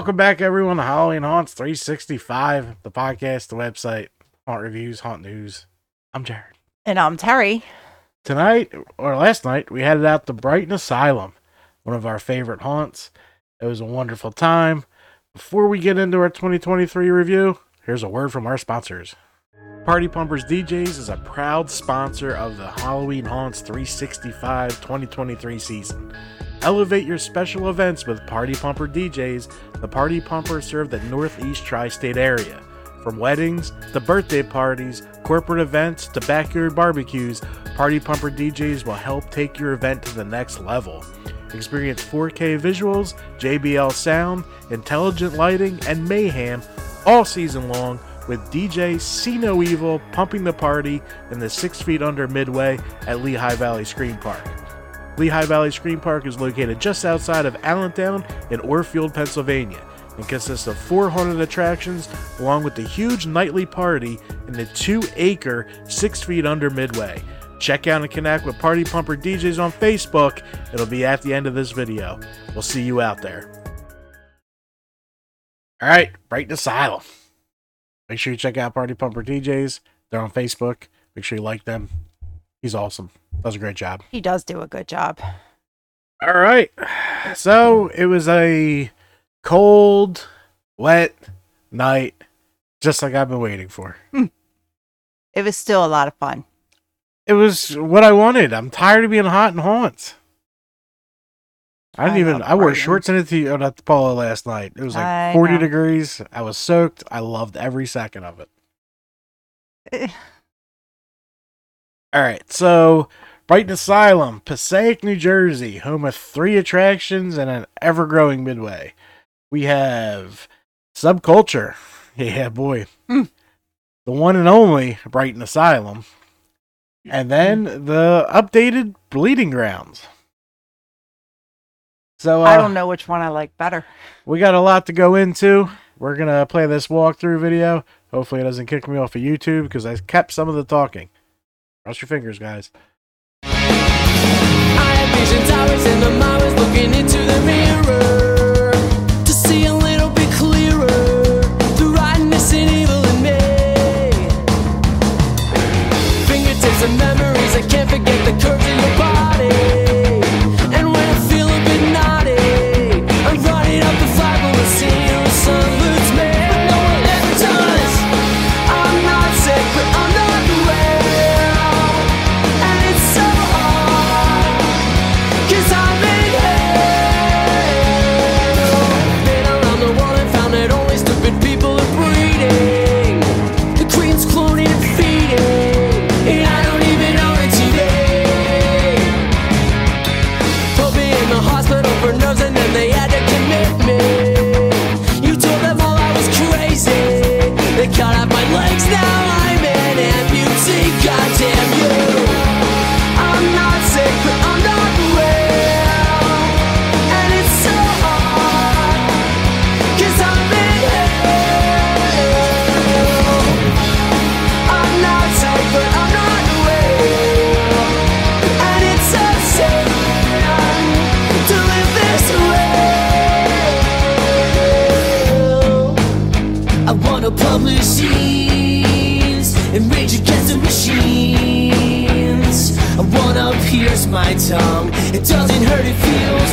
welcome back, everyone, to Halloween Haunts 365, the podcast, the website, haunt reviews, haunt news. I'm Jarad. And I'm Terry. Tonight, or last night, we headed out to Brighton Asylum, one of our favorite haunts. It was a wonderful time. Before we get into our 2023 review, here's a word from our sponsors. Party Pumpers DJs is a proud sponsor of the Halloween Haunts 365 2023 season. Elevate your special events with Party Pumper DJs. The Party Pumpers serve the Northeast Tri State area. From weddings to birthday parties, corporate events to backyard barbecues, Party Pumper DJs will help take your event to the next level. Experience 4K visuals, JBL sound, intelligent lighting, and mayhem all season long with DJ See No Evil pumping the party in the 6 feet under midway at Lehigh Valley Scream Park. Lehigh Valley Scream Park is located just outside of Allentown in Orefield, Pennsylvania, and consists of four haunted attractions along with the huge nightly party in the two acre, six feet under midway. Check out and connect with Party Pumper DJs on Facebook. It'll be at the end of this video. We'll see you out there. All right, Brighton Asylum. Make sure you check out Party Pumper DJs. They're on Facebook. Make sure you like them. He's awesome. Does a great job. He does do a good job. All right. So it was a cold, wet night, just like I've been waiting for. Hmm. It was still a lot of fun. It was what I wanted. I'm tired of being hot and haunts. I didn't I even. I wore shorts and a t oh, not the polo last night. It was like I 40 know. degrees. I was soaked. I loved every second of it. All right, so Brighton Asylum, Passaic, New Jersey, home of three attractions and an ever growing midway. We have Subculture. Yeah, boy. Hmm. The one and only Brighton Asylum. And then the updated Bleeding Grounds. So uh, I don't know which one I like better. we got a lot to go into. We're gonna play this walkthrough video. Hopefully, it doesn't kick me off of YouTube because I kept some of the talking. Cross your fingers, guys. I have visions, I was in the mind, was looking into the mirror now tongue. It doesn't hurt, it feels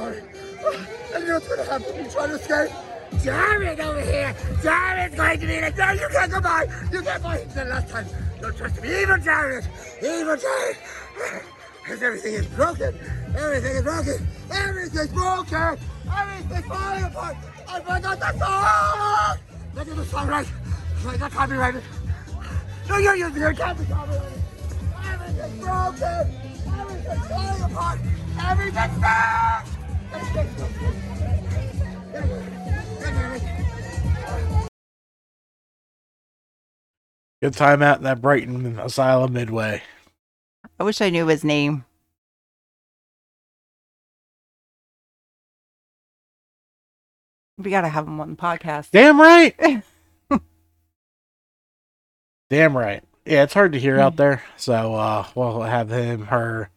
sorry. And you know what's gonna happen you try to escape? Jarad over here! Jarad's going to be like, no, you can't go by! You can't buy him the last time! Don't trust me, evil Jarad! Evil Jarad! Because everything is broken! Everything is broken! Everything's broken! Everything's falling apart! I forgot the song! Look at the song right! It's not copyrighted! No, you're using! It can't be copyrighted! Everything's broken! Everything's falling apart! Everything's bad! Good time out in that Brighton Asylum Midway. I wish I knew his name. We gotta have him on the podcast. Damn right. Damn right. Yeah, it's hard to hear out there. So uh we'll have him, her,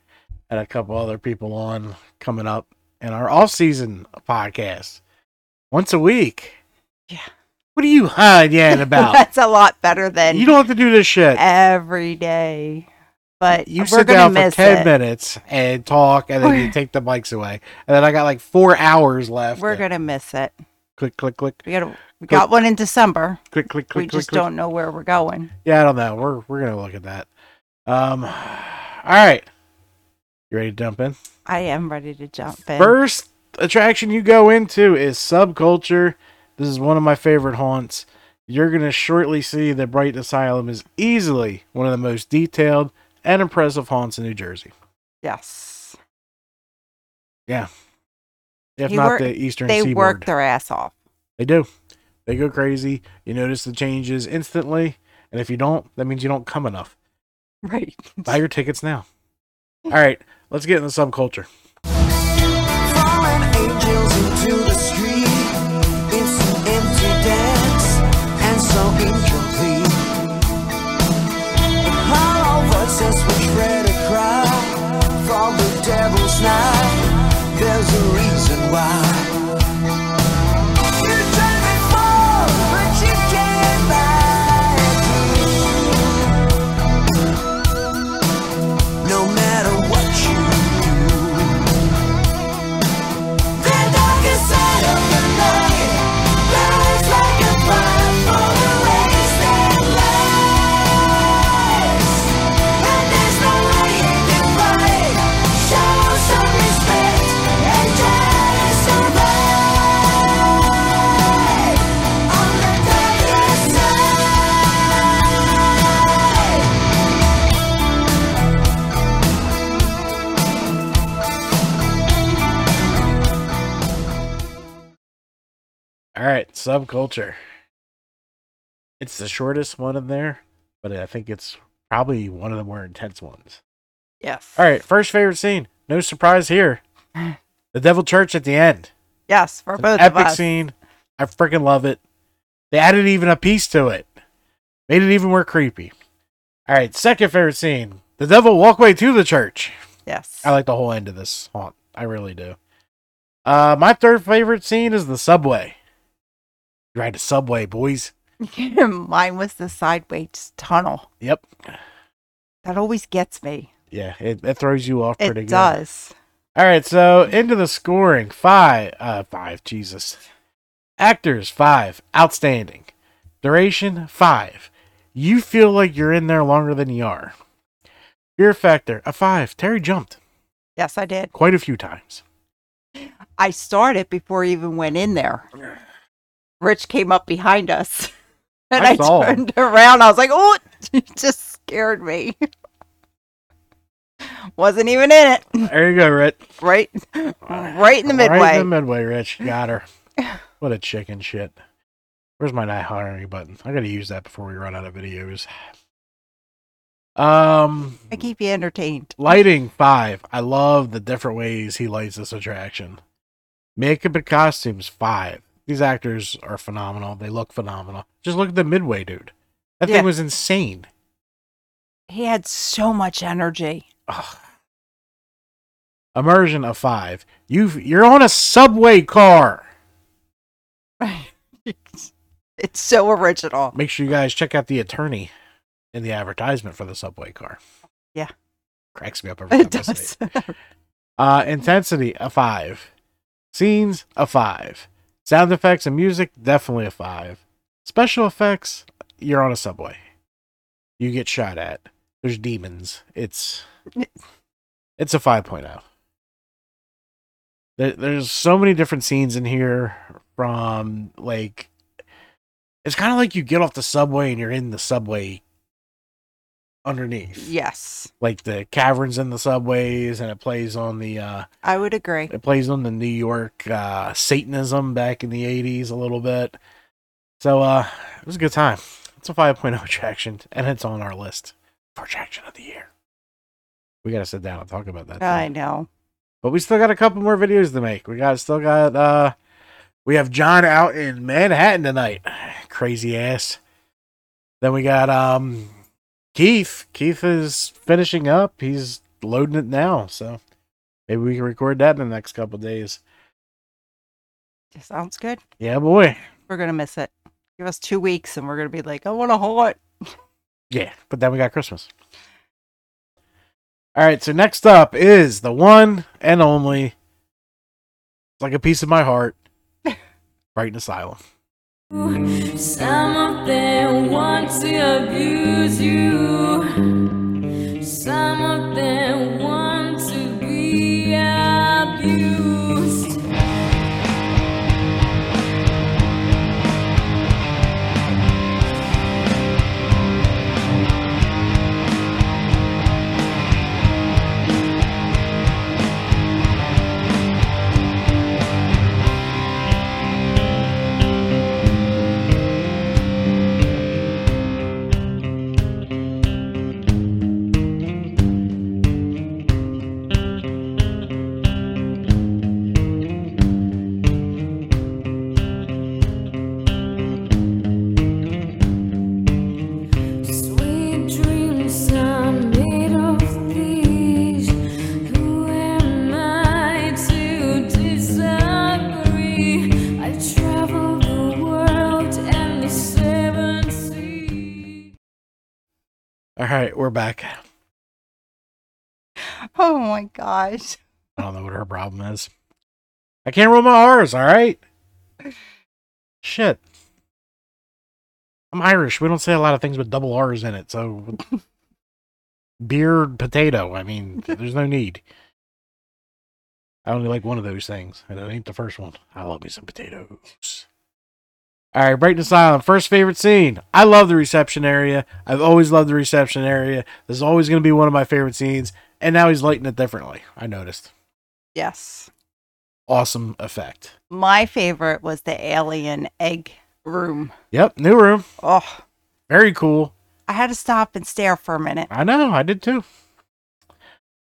and a couple other people on coming up in our off season podcast. Once a week. Yeah. What are you hiding about? That's a lot better than you don't have to do this shit. every day. But You sit down for miss ten it. minutes and talk, and then you We're- take the mics away, and then I got like four hours left. We're gonna miss it. click, click, click, We gotta. We got one in December. click, click, click, we click, just click. don't know where we're going. Yeah, I don't know. We're we're gonna look at that. Um, all right. You ready to jump in? I am ready to jump in. First attraction you go into is Subculture. This is one of my favorite haunts. You're gonna shortly see that Brighton Asylum is easily one of the most detailed and impressive haunts in New Jersey. yes, Yeah. If He not work- the Eastern they Seaboard. work their ass off. They do. They go crazy. You notice the changes instantly, and if you don't, that means you don't come enough. Right. Buy your tickets now. All right, let's get into subculture. Subculture. It's the shortest one in there, but I think it's probably one of the more intense ones. Yes. All right, first favorite scene. No surprise here. The Devil Church at the end. Yes, for It's both of epic us. scene. I freaking love it. They added even a piece to it. Made it even more creepy. All right, second favorite scene. The devil walkway to the church. Yes. I like the whole end of this haunt. I really do. Uh, my third favorite scene is the subway. Ride the subway, boys. Mine was the sideways tunnel. Yep. That always gets me. Yeah, it, it throws you off It pretty good. does. All right, so into the scoring. Five, uh, five, Jesus. Actors, five, outstanding. Duration, five. You feel like you're in there longer than you are. Fear factor, a five. Terry jumped Yes, I did. quite a few times. I started before I even went in there. Rich came up behind us. And I I, turned around. I was like, oh, it just scared me. Wasn't even in it. There you go, Rich. Right, right in the midway. Right in the midway, Rich. Got her. what a chicken shit. Where's my not hiring button? I gotta use that before we run out of videos. Um, I keep you entertained. lighting five. I love the different ways he lights this attraction. Makeup and costumes five. These actors are phenomenal. They look phenomenal. Just look at the midway dude. That Yeah. thing was insane. He had so much energy. Ugh. Immersion of five. You you're on a subway car. it's so original. Make sure you guys check out the attorney in the advertisement for the subway car. Yeah. Cracks me up every It time I see does. it. Uh, intensity a five. Scenes, a five. Sound effects and music, definitely a five. Special effects, you're on a subway. You get shot at. There's demons. It's it's a 5.0. There, there's so many different scenes in here from like it's kind of like you get off the subway and you're in the subway underneath. Yes, Like the caverns in the subways and it plays on the uh I would agree. it plays on the New York uh, Satanism back in the 80s a little bit. So uh, it was a good time. It's a 5.0 attraction, and it's on our list for attraction of the year. We got to sit down and talk about that. I thing. know. But we still got a couple more videos to make. We got still got uh we have John out in Manhattan tonight. Crazy ass. Then we got um Keith. Keith is finishing up. He's loading it now, so maybe we can record that in the next couple days. Sounds good. Yeah, boy. We're gonna miss it. Give us two weeks, and we're gonna be like, I want a haunt. Yeah, but then we got Christmas. All right, so next up is the one and only, it's like a piece of my heart, Brighton Asylum. Some of them want to abuse you. Some of them want back. Oh my gosh. I don't know what her problem is. I can't roll my R's, all right? Shit. I'm Irish. We don't say a lot of things with double R's in it, so beard potato. I mean, there's no need. I only like one of those things, and it ain't the first one. I love me some potatoes. All right, Brighton Asylum. First favorite scene. I love the reception area. I've always loved the reception area. This is always going to be one of my favorite scenes. And now he's lighting it differently. I noticed. Yes. Awesome effect. My favorite was the alien egg room. Yep, new room. Oh, Very cool. I had to stop and stare for a minute I know. I did too.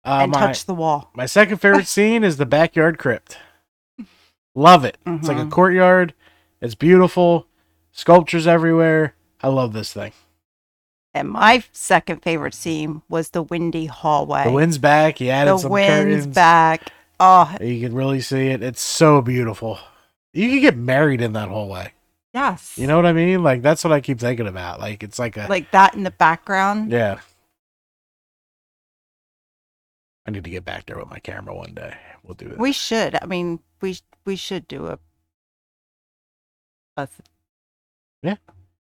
Uh, and my, touch the wall. my second favorite scene is the backyard crypt. Love it. It's like a Mhm. courtyard. It's beautiful. Sculptures everywhere. I love this thing. And my second favorite scene was the windy hallway. The wind's back. He added the some wind's curtains. back. Oh, You can really see it. It's so beautiful. You can get married in that hallway. yes. You know what I mean? Like that's what I keep thinking about. Like it's like a like that in the background. yeah. I need to get back there with my camera one day. We'll do it. We should. I mean, we we should do a, Yeah.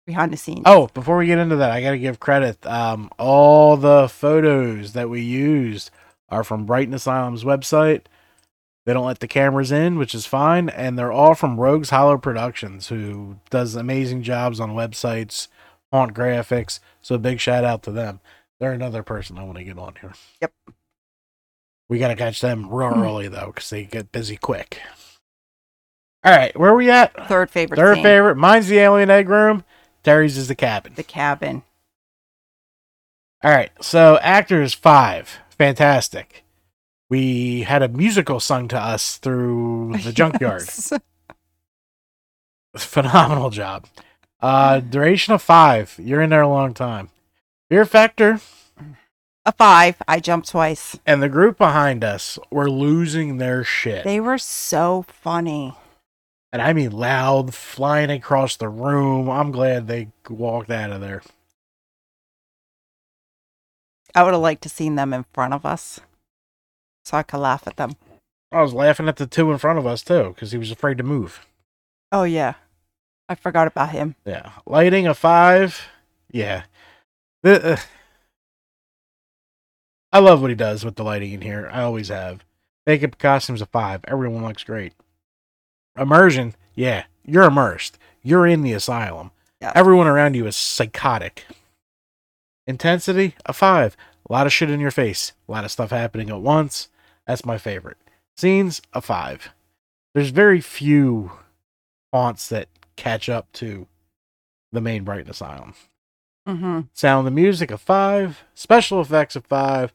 behind the scenes. Oh, before we get into that, I got to give credit. Um, all the photos that we used are from Brighton Asylum's website. They don't let the cameras in, which is fine, and they're all from Rogues Hollow Productions, who does amazing jobs on websites, haunt graphics. So a big shout out to them. They're another person I want to get on here. Yep. We got to catch them real early though, because they get busy quick. All right, where are we at? third favorite. Third scene, favorite. Mine's the alien egg room. Terry's is the cabin. the cabin. All right, so actors five, fantastic. We had a musical sung to us through the junkyard. Yes. Phenomenal job. Uh, duration of five. You're in there a long time. Fear factor A five. I jumped twice. and the group behind us were losing their shit, They were so funny. And I mean loud, flying across the room. I'm glad they walked out of there. I would have liked to seen them in front of us, so I could laugh at them. I was laughing at the two in front of us too because he was afraid to move. Oh yeah, I forgot about him. Yeah, lighting a five. Yeah, the, uh, I love what he does with the lighting in here. I always have. Makeup costumes a five. Everyone looks great. Immersion, yeah, you're immersed. You're in the asylum. Yeah. Everyone around you is psychotic. Intensity, a five. A lot of shit in your face. A lot of stuff happening at once. That's my favorite. Scenes, a five. There's very few haunts that catch up to the main Brighton Asylum. Mm-hmm. Sound the music, a five. Special effects, a five.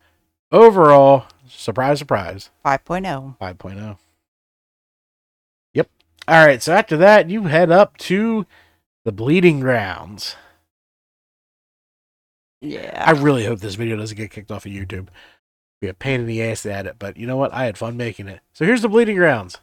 Overall, surprise, surprise, 5.0. 5.0. All right. So after that, you head up to the Bleeding Grounds. Yeah. I really hope this video doesn't get kicked off of YouTube. Be a pain in the ass at it, but you know what? I had fun making it. So here's the Bleeding Grounds.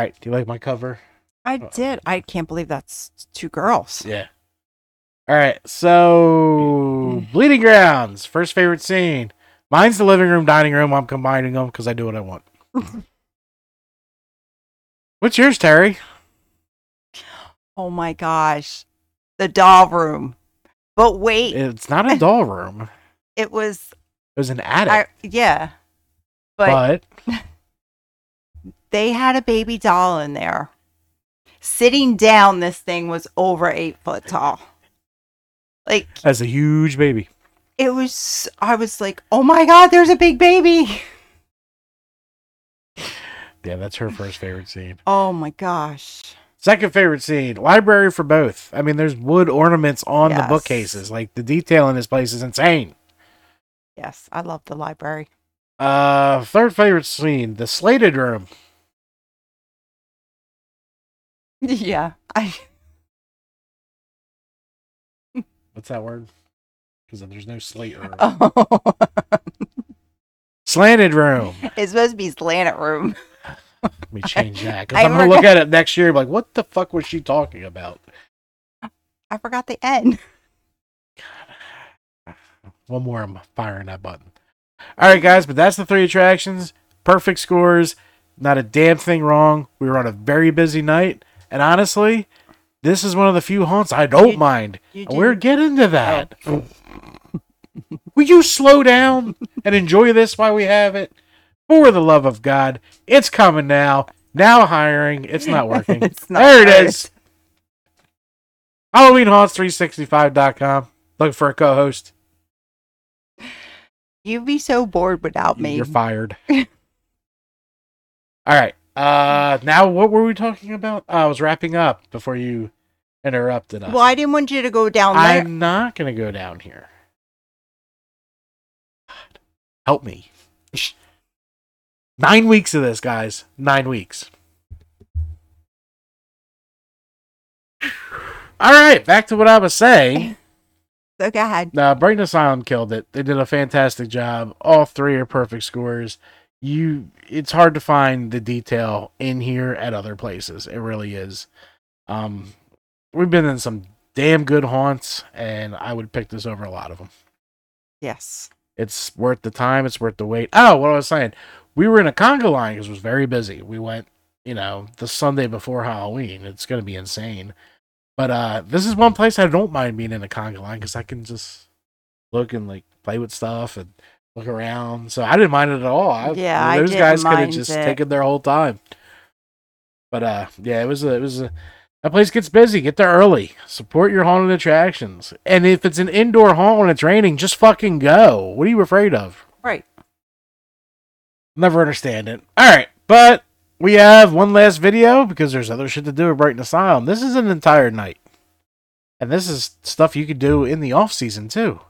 Right. Do you like my cover? I uh, did. I can't believe that's two girls. Yeah. All right. So, Bleeding Grounds. First favorite scene. Mine's the living room, dining room. I'm combining them because I do what I want. What's yours, Terry? Oh my gosh. The doll room. But wait, It's not a doll room. it was It was an attic. I, yeah. But, but they had a baby doll in there. Sitting down, this thing was over eight foot tall. Like as a huge baby. it was I was like, oh my god, there's a big baby. Yeah, that's her first favorite scene. Oh my gosh. Second favorite scene, library for both. I mean, there's wood ornaments on the bookcases. Like the detail in this place is insane. Yes, I love the library. Uh, third favorite scene, the slated room. yeah. I What's that word? Because there's no slate room. oh. Slanted room. it's supposed to be slanted room. Let me change that. Because I'm gonna forgot- look at it next year. and be like, what the fuck was she talking about? I forgot the N. One more, I'm firing that button. All right, guys, but that's the three attractions. Perfect scores. Not a damn thing wrong. We were on a very busy night, and honestly, this is one of the few haunts I don't You- mind. you We're getting to that. Oh. Will you slow down and enjoy this while we have it? For the love of God, it's coming now. Now hiring. It's not working. It's not there it hard. is. HalloweenHaunts365.com. Looking for a co-host. You'd be so bored without me. You're fired. All right. Uh, now what were we talking about? Uh, I was wrapping up before you interrupted us. well, I didn't want you to go down there. I'm not gonna go down here. God, help me. Nine weeks of this, guys. Nine weeks. All right, back to what I was saying. So go ahead. Uh, Brighton Asylum killed it. They did a fantastic job. All three are perfect scores. You, it's hard to find the detail in here at other places. It really is. Um, we've been in some damn good haunts, and I would pick this over a lot of them. Yes. It's worth the time. It's worth the wait. Oh, what I was saying, we were in a conga line because it was very busy. We went, you know, the Sunday before Halloween. It's going to be insane. But uh, this is one place I don't mind being in a conga line because I can just look and like play with stuff and look around. So I didn't mind it at all. I, Yeah, I those guys could have just it. taken their whole time. But uh, yeah, it was a, it was a, that place gets busy. Get there early. Support your haunted attractions. And if it's an indoor haunt when it's raining, just fucking go. What are you afraid of? Right. Never understand it. All right, but we have one last video because there's other shit to do at Brighton Asylum. This is an entire night, and this is stuff you could do in the off season too.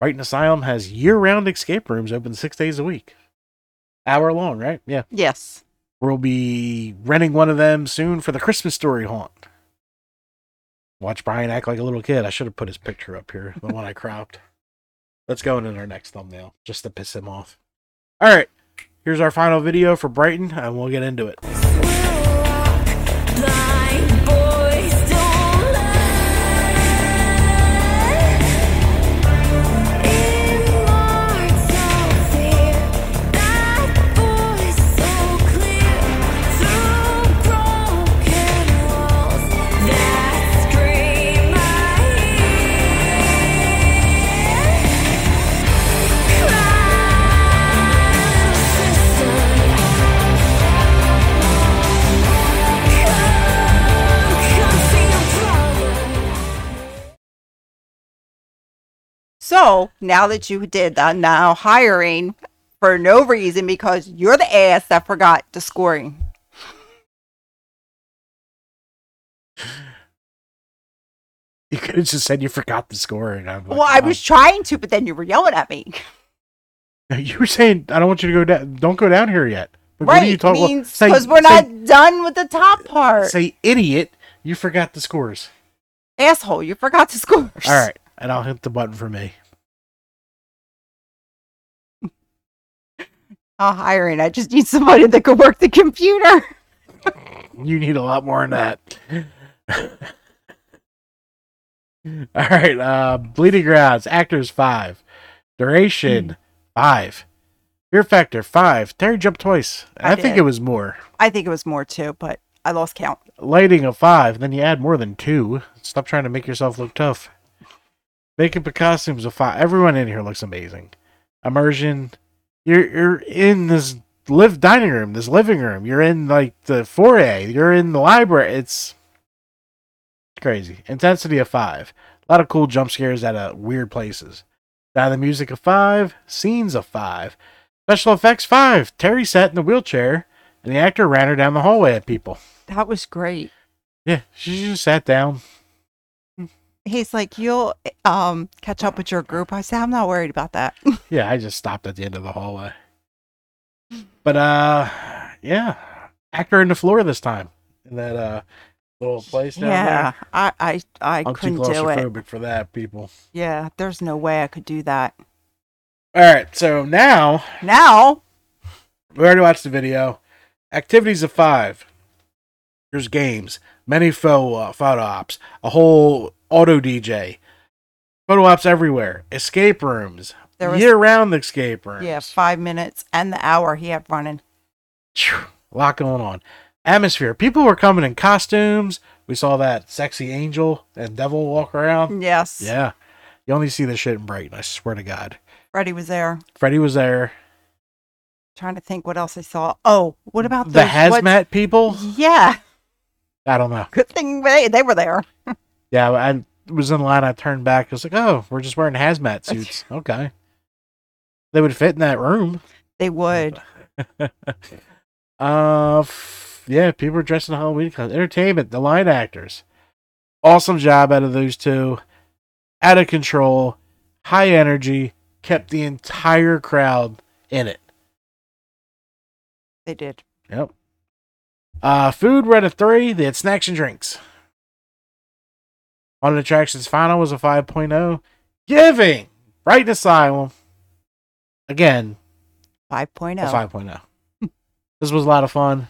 Brighton Asylum has year-round escape rooms open six days a week, hour long. Right? Yeah. Yes. We'll be renting one of them soon for the Christmas Story haunt. Watch Brian act like a little kid. I should have put his picture up here, the one I cropped. Let's go into our next thumbnail just to piss him off. All right, here's our final video for Brighton, and we'll get into it. So now that you did that, now hiring for no reason because you're the ass that forgot the scoring. You could have just said you forgot the scoring. I'm like, Well, I "Oh." was trying to, but then you were yelling at me. You were saying I don't want you to go down. Don't go down here yet. Like, what are right? you talking? because we're say- not done with the top part. Say idiot. You forgot the scores. Asshole, you forgot the scores. All right, and I'll hit the button for me. I'll hiring. I just need somebody that could work the computer. You need a lot more than that. All right, uh, Bleeding Grounds, actors five, duration five, fear factor five. Terry jumped twice. I, I think it was more. I think it was more too, but I lost count. Lighting of five, then you add more than two. Stop trying to make yourself look tough. Makeup and costumes of five. Everyone in here looks amazing. Immersion. You're you're in this live dining room, this living room. You're in like the foyer. You're in the library. It's crazy. Intensity of five. A lot of cool jump scares at uh, weird places. Now the music of five. Scenes of five. Special effects five. Terry sat in the wheelchair, and the actor ran her down the hallway at people. That was great. Yeah, she just sat down. He's like, you'll um catch up with your group. I said, I'm not worried about that. Yeah, I just stopped at the end of the hallway. But uh yeah. Actor in the floor this time. In that uh little place down there. yeah, I I I. I'm too couldn't do it. claustrophobic for that, people. Yeah, there's no way I could do that. Alright, so now Now, we already watched the video. Activities of five. There's games, many photo, uh, photo ops, a whole auto DJ, photo ops everywhere, escape rooms, There was- year round escape rooms. yeah, five minutes and the hour he had running. Phew, a lot going on. Atmosphere. People were coming in costumes. We saw that sexy angel and devil walk around. Yes. Yeah. You only see this shit in Brighton, I swear to God. Freddie was there. Freddie was there. Trying to think what else I saw. Oh, what about The those- what- hazmat people? Yeah. I don't know. Good thing they, they were there. Yeah, I was in line. I turned back. I was like, oh, we're just wearing hazmat suits. Okay. They would fit in that room. They would. uh, f- yeah, people were dressed in Halloween costumes. Entertainment, the line actors. Awesome job out of those two. Out of control, high energy, kept the entire crowd in it. They did. Yep. Uh, food, we're a three. They had snacks and drinks. On an attractions final was a 5.0. Giving! Brighton Asylum. Again, 5.0. a 5.0. this was a lot of fun.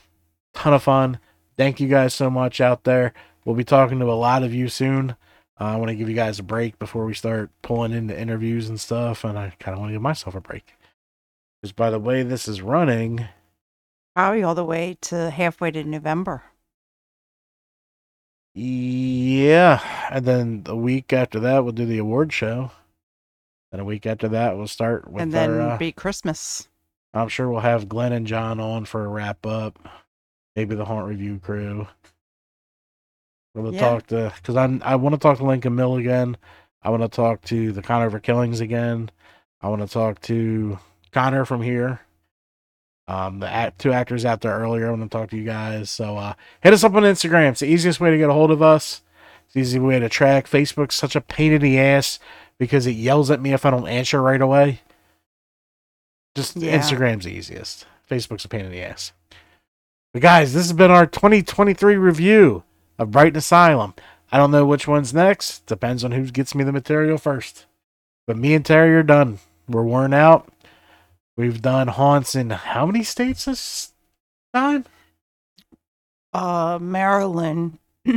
Ton of fun. Thank you guys so much out there. We'll be talking to a lot of you soon. Uh, I want to give you guys a break before we start pulling into interviews and stuff, and I kind of want to give myself a break. Because by the way this is running, Probably all the way to halfway to November. yeah, and then the week after that we'll do the award show. And a week after that, we'll start with and then our. Uh, be Christmas. I'm sure we'll have Glenn and John on for a wrap up. Maybe the haunt review crew. We'll Yeah. talk to because I I want to talk to Lincoln Mill again. I want to talk to the Conover Killings again. I want to talk to Connor from here. Um, the act, two actors out there earlier. I want to talk to you guys. So uh, hit us up on Instagram. It's the easiest way to get a hold of us. It's the easy way to track. Facebook's such a pain in the ass because it yells at me if I don't answer right away. Just Yeah. Instagram's the easiest. Facebook's a pain in the ass. But guys, this has been our 2023 review of Brighton Asylum. I don't know which one's next. Depends on who gets me the material first. But me and Terry are done. We're worn out. We've done haunts in how many states this time? Uh, Maryland,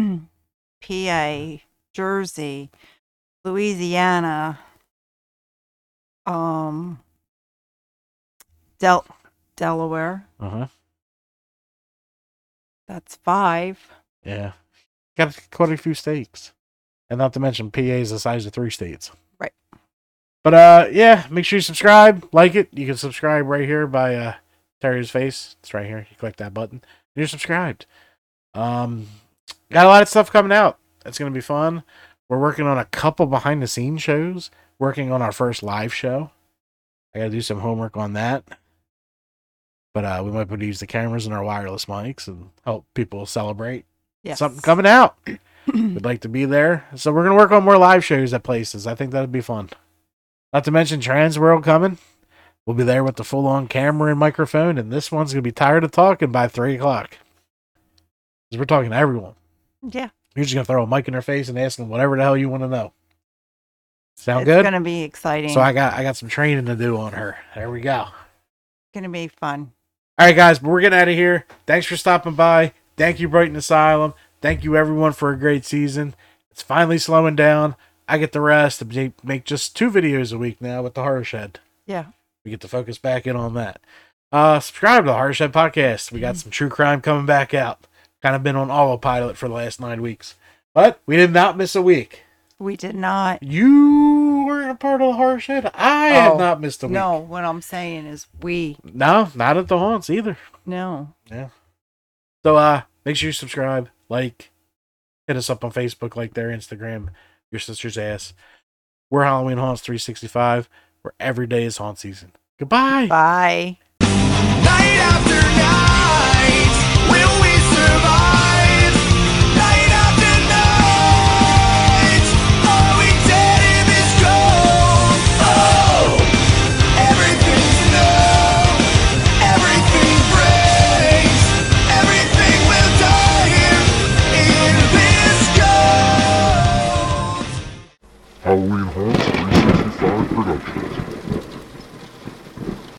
PA, Jersey, Louisiana, um, Del- Delaware. Uh huh. That's five. Yeah. Got quite a few states. And not to mention PA is the size of three states. But uh yeah, make sure you subscribe, like it. You can subscribe right here by uh Terry's face. It's right here. You click that button. And you're subscribed. Um got a lot of stuff coming out. It's gonna be fun. We're working on a couple behind the scenes shows, working on our first live show. I gotta do some homework on that. But uh we might be able to use the cameras and our wireless mics and help people celebrate Yes. something coming out. We'd like to be there. So we're gonna work on more live shows at places. I think that'd be fun. Not to mention Transworld coming. We'll be there with the full on camera and microphone, and this one's gonna be tired of talking by three o'clock. Because we're talking to everyone. Yeah. You're just gonna throw a mic in their face and ask them whatever the hell you want to know. Sound it's good? It's gonna be exciting. So I got I got some training to do on her. There we go. gonna be fun. All right, guys, but we're getting out of here. Thanks for stopping by. Thank you, Brighton Asylum. Thank you, everyone, for a great season. It's finally slowing down. I get the rest to make- just two videos a week now with the Horror Shed. Yeah. We get to focus back in on that. Uh, subscribe to the Horror Shed podcast. We got some true crime coming back out. Kind of been on autopilot for the last nine weeks, but we did not miss a week. We did not. You weren't a part of the Horror Shed. I have Oh, not missed a week. No, what I'm saying is we. no, not at the haunts either. No. Yeah. So uh make sure you subscribe, like, hit us up on Facebook, like their Instagram, your sister's ass. We're Halloween Haunts 365, where every day is haunt season. Goodbye. Bye.